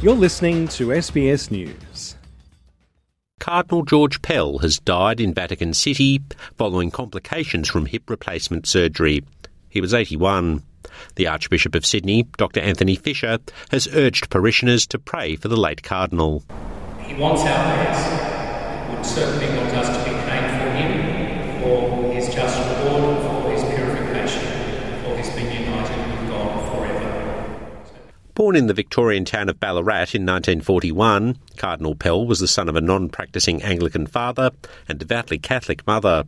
You're listening to SBS News. Cardinal George Pell has died in Vatican City following complications from hip replacement surgery. He was 81. The Archbishop of Sydney, Dr. Anthony Fisher, has urged parishioners to pray for the late Cardinal. He wants our prayers. Would certainly want us to be praying for him, for his just reward, for his purification, for his being united with God forever. Born in the Victorian town of Ballarat in 1941, Cardinal Pell was the son of a non practising Anglican father and devoutly Catholic mother.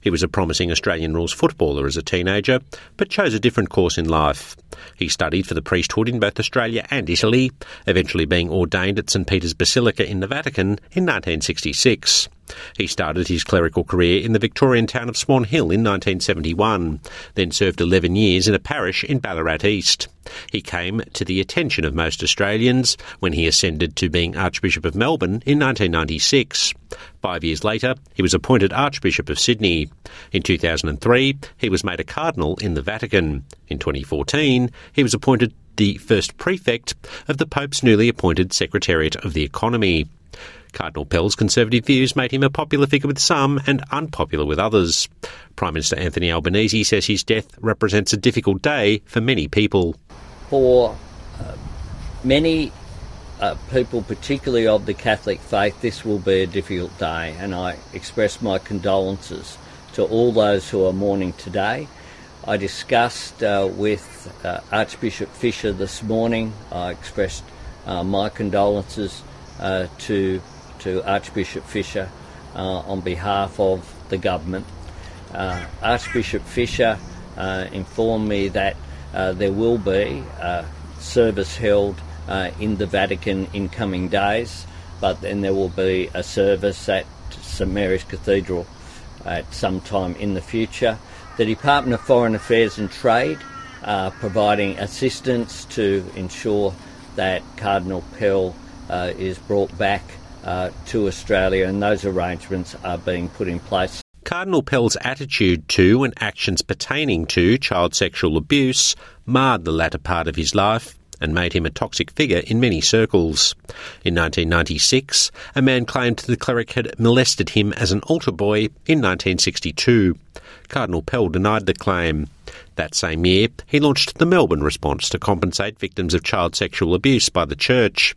He was a promising Australian rules footballer as a teenager, but chose a different course in life. He studied for the priesthood in both Australia and Italy, eventually being ordained at St Peter's Basilica in the Vatican in 1966. He started his clerical career in the Victorian town of Swan Hill in 1971, then served 11 years in a parish in Ballarat East. He came to the attention of most Australians when he ascended to being Archbishop of Melbourne in 1996. Five years later, he was appointed Archbishop of Sydney. In 2003, he was made a cardinal in the Vatican. In 2014, he was appointed the first prefect of the Pope's newly appointed Secretariat of the Economy. Cardinal Pell's conservative views made him a popular figure with some and unpopular with others. Prime Minister Anthony Albanese says his death represents a difficult day for many people. For uh, many uh, people, particularly of the Catholic faith, this will be a difficult day, and I express my condolences to all those who are mourning today. I discussed uh, with uh, Archbishop Fisher this morning. I expressed uh, my condolences uh, to to Archbishop Fisher uh, on behalf of the government. Uh, Archbishop Fisher uh, informed me that uh, there will be a service held uh, in the Vatican in coming days, but then there will be a service at St Mary's Cathedral at some time in the future. The Department of Foreign Affairs and Trade are providing assistance to ensure that Cardinal Pell uh, is brought back uh, to Australia, and those arrangements are being put in place. Cardinal Pell's attitude to and actions pertaining to child sexual abuse marred the latter part of his life and made him a toxic figure in many circles. In 1996, a man claimed the cleric had molested him as an altar boy in 1962. Cardinal Pell denied the claim. That same year, he launched the Melbourne response to compensate victims of child sexual abuse by the Church.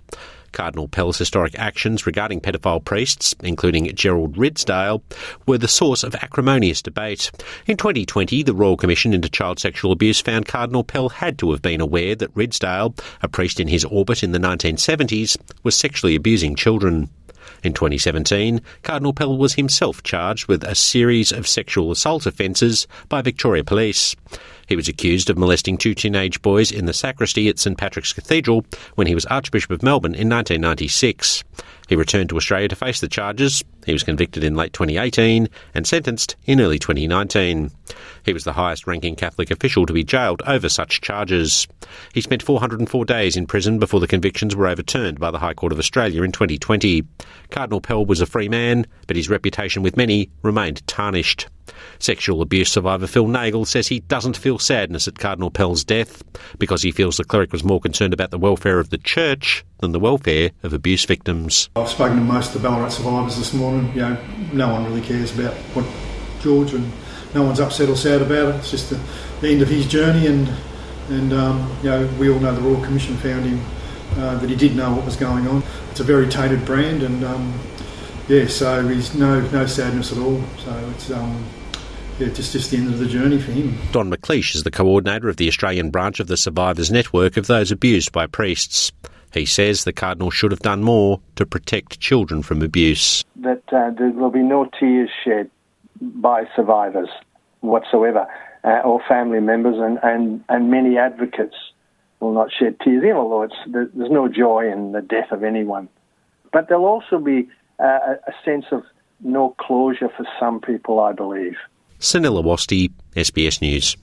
Cardinal Pell's historic actions regarding pedophile priests, including Gerald Ridsdale, were the source of acrimonious debate. In 2020, the Royal Commission into Child Sexual Abuse found Cardinal Pell had to have been aware that Ridsdale, a priest in his orbit in the 1970s, was sexually abusing children. In 2017, Cardinal Pell was himself charged with a series of sexual assault offences by Victoria Police. He was accused of molesting two teenage boys in the sacristy at St Patrick's Cathedral when he was Archbishop of Melbourne in 1996. He returned to Australia to face the charges. He was convicted in late 2018 and sentenced in early 2019. He was the highest ranking Catholic official to be jailed over such charges. He spent 404 days in prison before the convictions were overturned by the High Court of Australia in 2020. Cardinal Pell was a free man, but his reputation with many remained tarnished. Sexual abuse survivor Phil Nagle says he doesn't feel sadness at Cardinal Pell's death because he feels the cleric was more concerned about the welfare of the church than the welfare of abuse victims. I've spoken to most of the Ballarat survivors this morning. You know, no one really cares about what George and no one's upset or sad about it. It's just the, the end of his journey, and and um, you know we all know the Royal Commission found him uh, that he did know what was going on. It's a very tainted brand, and um, yeah, so he's no no sadness at all. So it's um, yeah, just just the end of the journey for him. Don McLeish is the coordinator of the Australian branch of the Survivors Network of those abused by priests. He says the Cardinal should have done more to protect children from abuse. That uh, there will be no tears shed by survivors whatsoever, uh, or family members, and, and, and many advocates will not shed tears, even although it's, there's no joy in the death of anyone. But there'll also be uh, a sense of no closure for some people, I believe. Sunil Awasthi, SBS News.